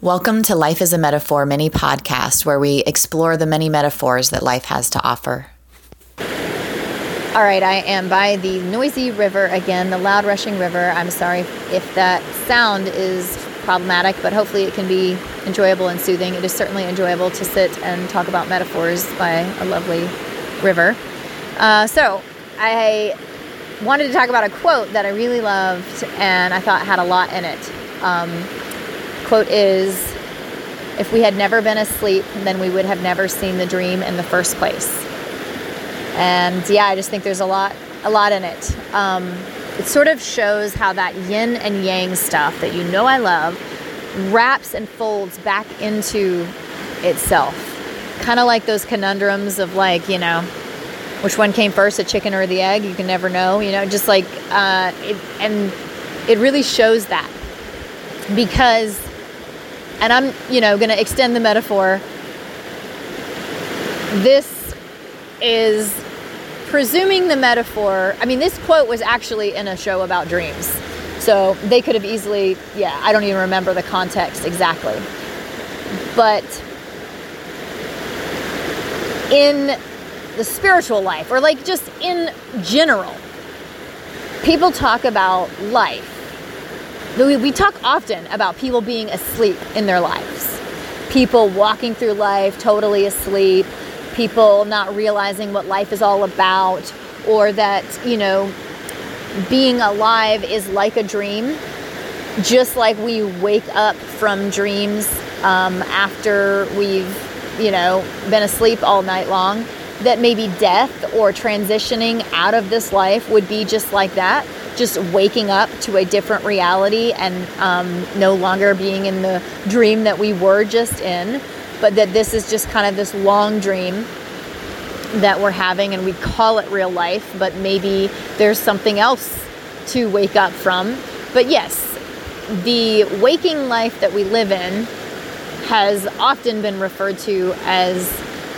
Welcome to Life is a Metaphor mini podcast where we explore the many metaphors that life has to offer. All right, I am by the noisy river again, the loud rushing river. I'm sorry if that sound is problematic, but hopefully it can be enjoyable and soothing. It is certainly enjoyable to sit and talk about metaphors by a lovely river. Uh, so, I wanted to talk about a quote that I really loved and I thought had a lot in it. Um, quote is If we had never been asleep, then we would have never seen the dream in the first place. And yeah, I just think there's a lot, a lot in it. Um, it sort of shows how that yin and yang stuff that you know I love wraps and folds back into itself. Kind of like those conundrums of like, you know, which one came first, the chicken or the egg? You can never know, you know, just like, uh, it, and it really shows that because and I'm, you know, going to extend the metaphor. This is presuming the metaphor. I mean, this quote was actually in a show about dreams. So they could have easily, yeah, I don't even remember the context exactly. But in the spiritual life, or like just in general, people talk about life we, we talk often about people being asleep in their lives, people walking through life totally asleep, people not realizing what life is all about, or that, you know, being alive is like a dream, just like we wake up from dreams um, after we've, you know, been asleep all night long. That maybe death or transitioning out of this life would be just like that just waking up to a different reality and um, no longer being in the dream that we were just in, but that this is just kind of this long dream that we're having and we call it real life, but maybe there's something else to wake up from. But yes, the waking life that we live in has often been referred to as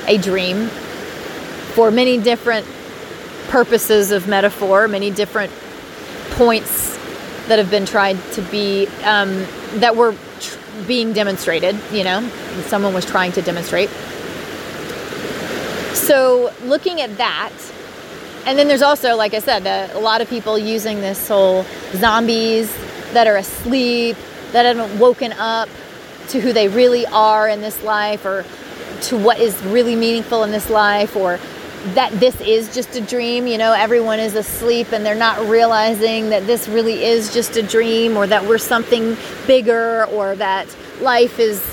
a dream for many different purposes of metaphor, many different points that have been tried to be um, that were tr- being demonstrated. You know, someone was trying to demonstrate. So looking at that, and then there's also, like I said, a, a lot of people using this whole zombies that are asleep, that haven't woken up to who they really are in this life, or to what is really meaningful in this life, or that this is just a dream. You know, everyone is asleep and they're not realizing that this really is just a dream or that we're something bigger or that life is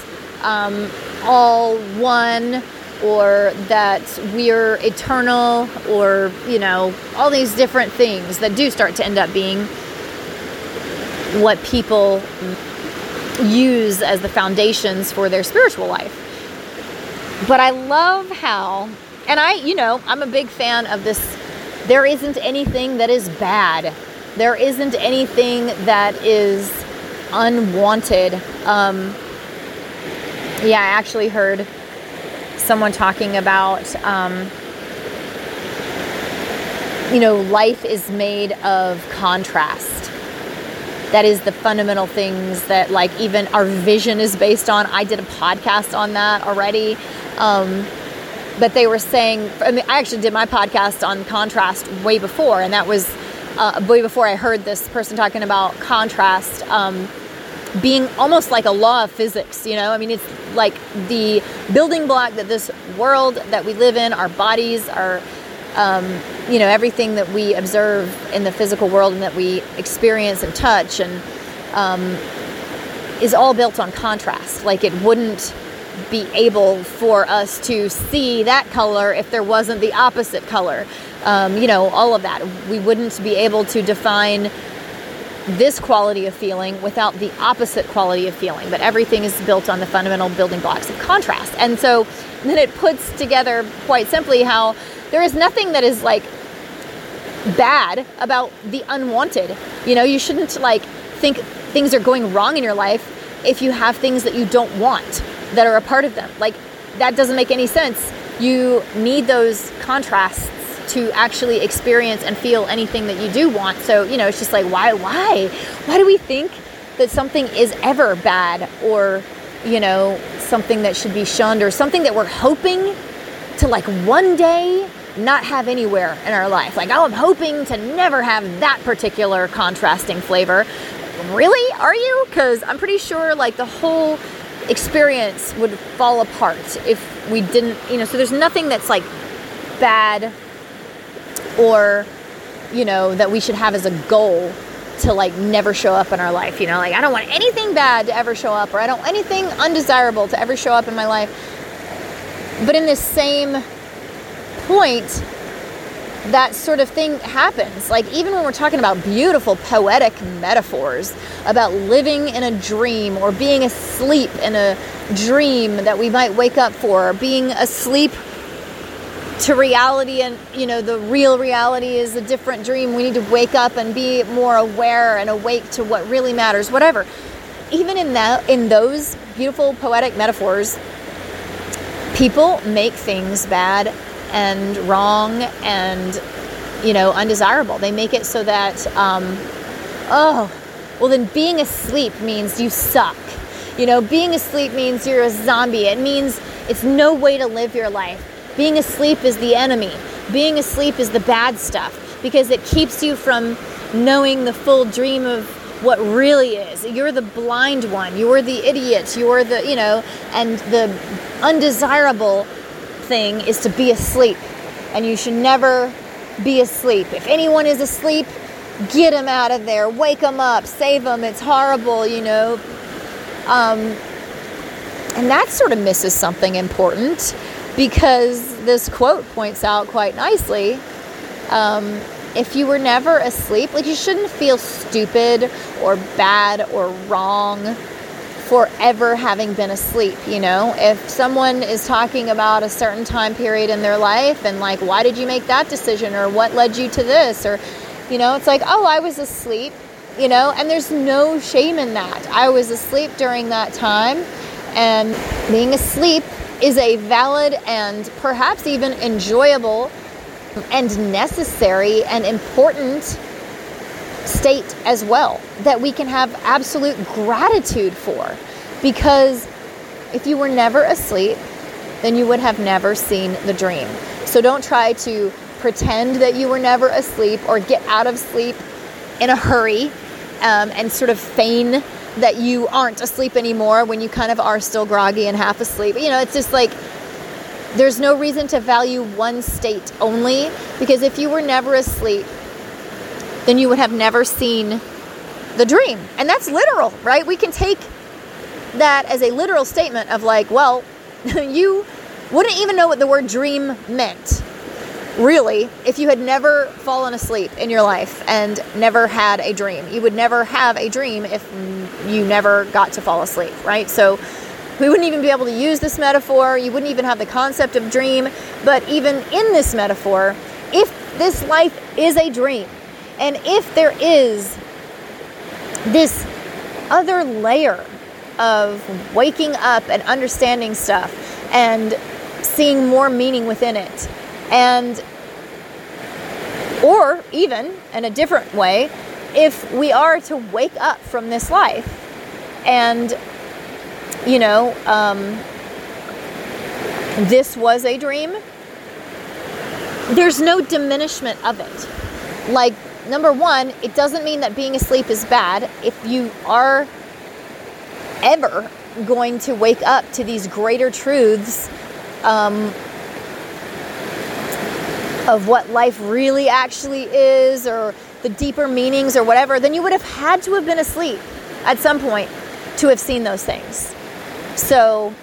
um, all one or that we're eternal or, you know, all these different things that do start to end up being what people use as the foundations for their spiritual life. But I love how and I, you know, I'm a big fan of this. There isn't anything that is bad. There isn't anything that is unwanted. Um, yeah, I actually heard someone talking about, um, you know, life is made of contrast. That is the fundamental things that, like, even our vision is based on. I did a podcast on that already. Um, but they were saying, I, mean, I actually did my podcast on contrast way before, and that was uh, way before I heard this person talking about contrast um, being almost like a law of physics. You know, I mean, it's like the building block that this world that we live in, our bodies, our um, you know, everything that we observe in the physical world and that we experience and touch, and um, is all built on contrast. Like it wouldn't be able for us to see that color if there wasn't the opposite color. Um, you know, all of that. We wouldn't be able to define this quality of feeling without the opposite quality of feeling. But everything is built on the fundamental building blocks of contrast. And so then it puts together quite simply how there is nothing that is like bad about the unwanted. You know, you shouldn't like think things are going wrong in your life if you have things that you don't want that are a part of them. Like that doesn't make any sense. You need those contrasts to actually experience and feel anything that you do want. So, you know, it's just like why why? Why do we think that something is ever bad or you know, something that should be shunned or something that we're hoping to like one day not have anywhere in our life. Like, oh, I'm hoping to never have that particular contrasting flavor. Really? Are you? Because I'm pretty sure like the whole experience would fall apart if we didn't, you know, so there's nothing that's like bad or, you know, that we should have as a goal to like never show up in our life. You know, like I don't want anything bad to ever show up, or I don't want anything undesirable to ever show up in my life. But in this same point, that sort of thing happens. Like, even when we're talking about beautiful poetic metaphors about living in a dream or being asleep in a dream that we might wake up for, or being asleep to reality and you know the real reality is a different dream we need to wake up and be more aware and awake to what really matters whatever even in that in those beautiful poetic metaphors people make things bad and wrong and you know undesirable they make it so that um, oh well then being asleep means you suck you know being asleep means you're a zombie it means it's no way to live your life being asleep is the enemy. Being asleep is the bad stuff because it keeps you from knowing the full dream of what really is. You're the blind one. You're the idiot. You're the, you know, and the undesirable thing is to be asleep. And you should never be asleep. If anyone is asleep, get them out of there. Wake them up. Save them. It's horrible, you know. Um, and that sort of misses something important because this quote points out quite nicely um, if you were never asleep, like you shouldn't feel stupid or bad or wrong for ever having been asleep. You know, if someone is talking about a certain time period in their life and like, why did you make that decision or what led you to this or, you know, it's like, oh, I was asleep, you know, and there's no shame in that. I was asleep during that time and being asleep is a valid and perhaps even enjoyable and necessary and important state as well that we can have absolute gratitude for. Because if you were never asleep, then you would have never seen the dream. So don't try to pretend that you were never asleep or get out of sleep in a hurry um, and sort of feign that you aren't asleep anymore when you kind of are still groggy and half asleep. You know, it's just like there's no reason to value one state only because if you were never asleep, then you would have never seen the dream. And that's literal, right? We can take that as a literal statement of like, well, you wouldn't even know what the word dream meant really, if you had never fallen asleep in your life and never had a dream, you would never have a dream if you never got to fall asleep, right? So we wouldn't even be able to use this metaphor. You wouldn't even have the concept of dream. But even in this metaphor, if this life is a dream, and if there is this other layer of waking up and understanding stuff and seeing more meaning within it, and or even in a different way, if we are to wake up from this life and, you know, um, this was a dream, there's no diminishment of it. Like, number one, it doesn't mean that being asleep is bad. If you are ever going to wake up to these greater truths, um, of what life really actually is or the deeper meanings or whatever, then you would have had to have been asleep at some point to have seen those things. So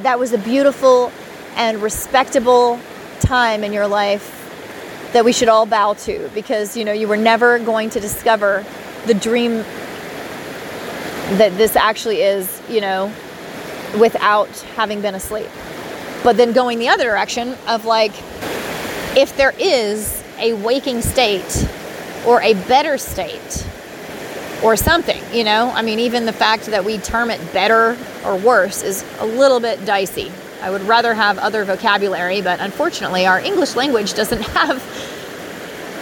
that was a beautiful and respectable time in your life that we should all bow to because you know you were never going to discover the dream that this actually is, you know, without having been asleep. But then going the other direction of like if there is a waking state or a better state or something, you know, I mean, even the fact that we term it better or worse is a little bit dicey. I would rather have other vocabulary, but unfortunately, our English language doesn't have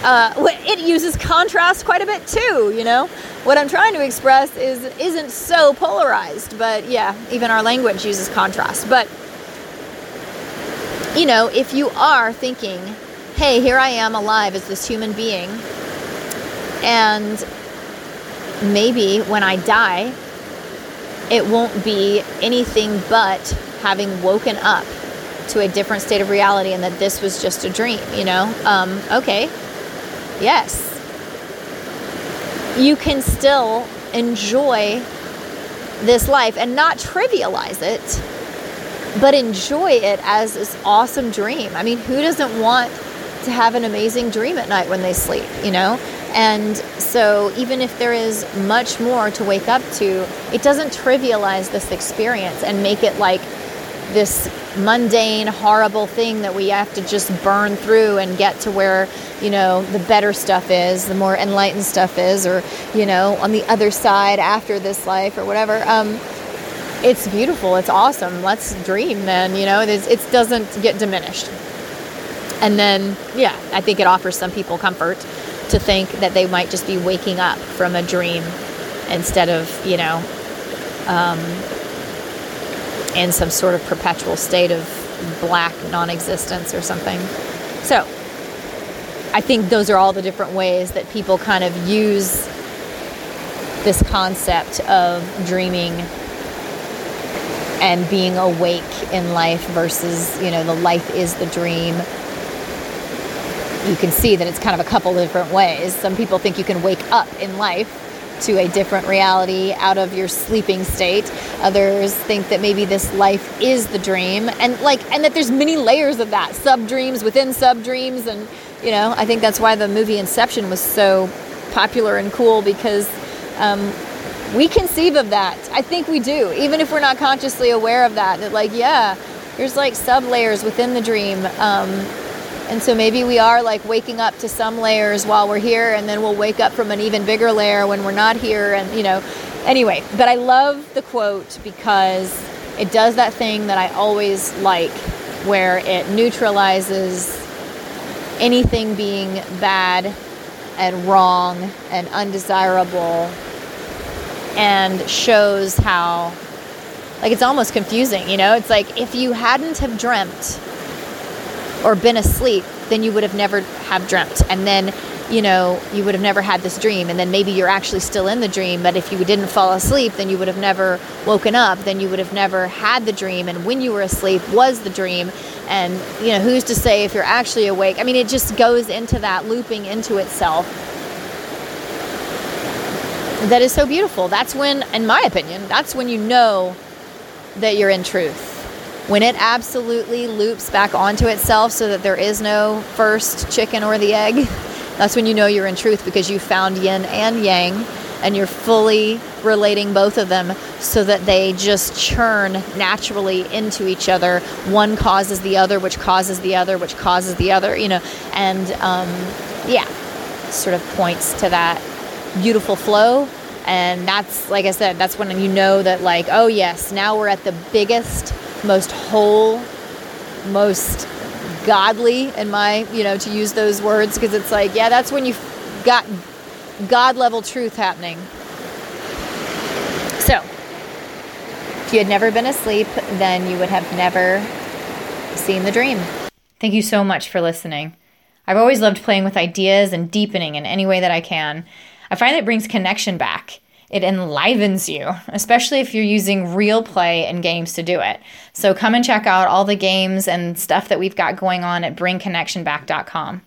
uh, it uses contrast quite a bit too. You know, what I'm trying to express is isn't so polarized, but yeah, even our language uses contrast. But you know, if you are thinking, "Hey, here I am alive as this human being," and maybe when I die, it won't be anything but having woken up to a different state of reality and that this was just a dream, you know? Um, okay, yes. You can still enjoy this life and not trivialize it, but enjoy it as this awesome dream. I mean, who doesn't want to have an amazing dream at night when they sleep, you know? And so, even if there is much more to wake up to, it doesn't trivialize this experience and make it like this mundane, horrible thing that we have to just burn through and get to where, you know, the better stuff is, the more enlightened stuff is, or, you know, on the other side after this life or whatever. Um, it's beautiful. It's awesome. Let's dream then, you know, it, it doesn't get diminished. And then, yeah, I think it offers some people comfort to think that they might just be waking up from a dream instead of, you know, um, in some sort of perpetual state of black non existence or something. So, I think those are all the different ways that people kind of use this concept of dreaming and being awake in life versus, you know, the life is the dream. You can see that it's kind of a couple different ways. Some people think you can wake up in life to a different reality out of your sleeping state. Others think that maybe this life is the dream and like and that there's many layers of that, sub dreams within sub dreams and you know, I think that's why the movie Inception was so popular and cool because um, we conceive of that. I think we do, even if we're not consciously aware of that. That like, yeah, there's like sub layers within the dream. Um, and so maybe we are like waking up to some layers while we're here, and then we'll wake up from an even bigger layer when we're not here. And, you know, anyway, but I love the quote because it does that thing that I always like where it neutralizes anything being bad and wrong and undesirable and shows how like it's almost confusing you know it's like if you hadn't have dreamt or been asleep, then you would have never have dreamt. And then, you know, you would have never had this dream. And then maybe you're actually still in the dream. But if you didn't fall asleep, then you would have never woken up. Then you would have never had the dream. And when you were asleep was the dream. And, you know, who's to say if you're actually awake? I mean, it just goes into that looping into itself. That is so beautiful. That's when, in my opinion, that's when you know that you're in truth when it absolutely loops back onto itself so that there is no first chicken or the egg, that's when you know you're in truth because you found yin and yang and you're fully relating both of them so that they just churn naturally into each other. One causes the other, which causes the other, which causes the other, you know, and um, yeah, sort of points to that beautiful flow. And that's, like I said, that's when you know that, like, oh, yes, now we're at the biggest most whole, most godly in my, you know, to use those words because it's like, yeah, that's when you've got God level truth happening. So, if you had never been asleep, then you would have never seen the dream. Thank you so much for listening. I've always loved playing with ideas and deepening in any way that I can. I find it brings connection back it enlivens you, especially if you're using real play and games to do it. So come and check out all the games and stuff that we've got going on at bringconnectionback.com.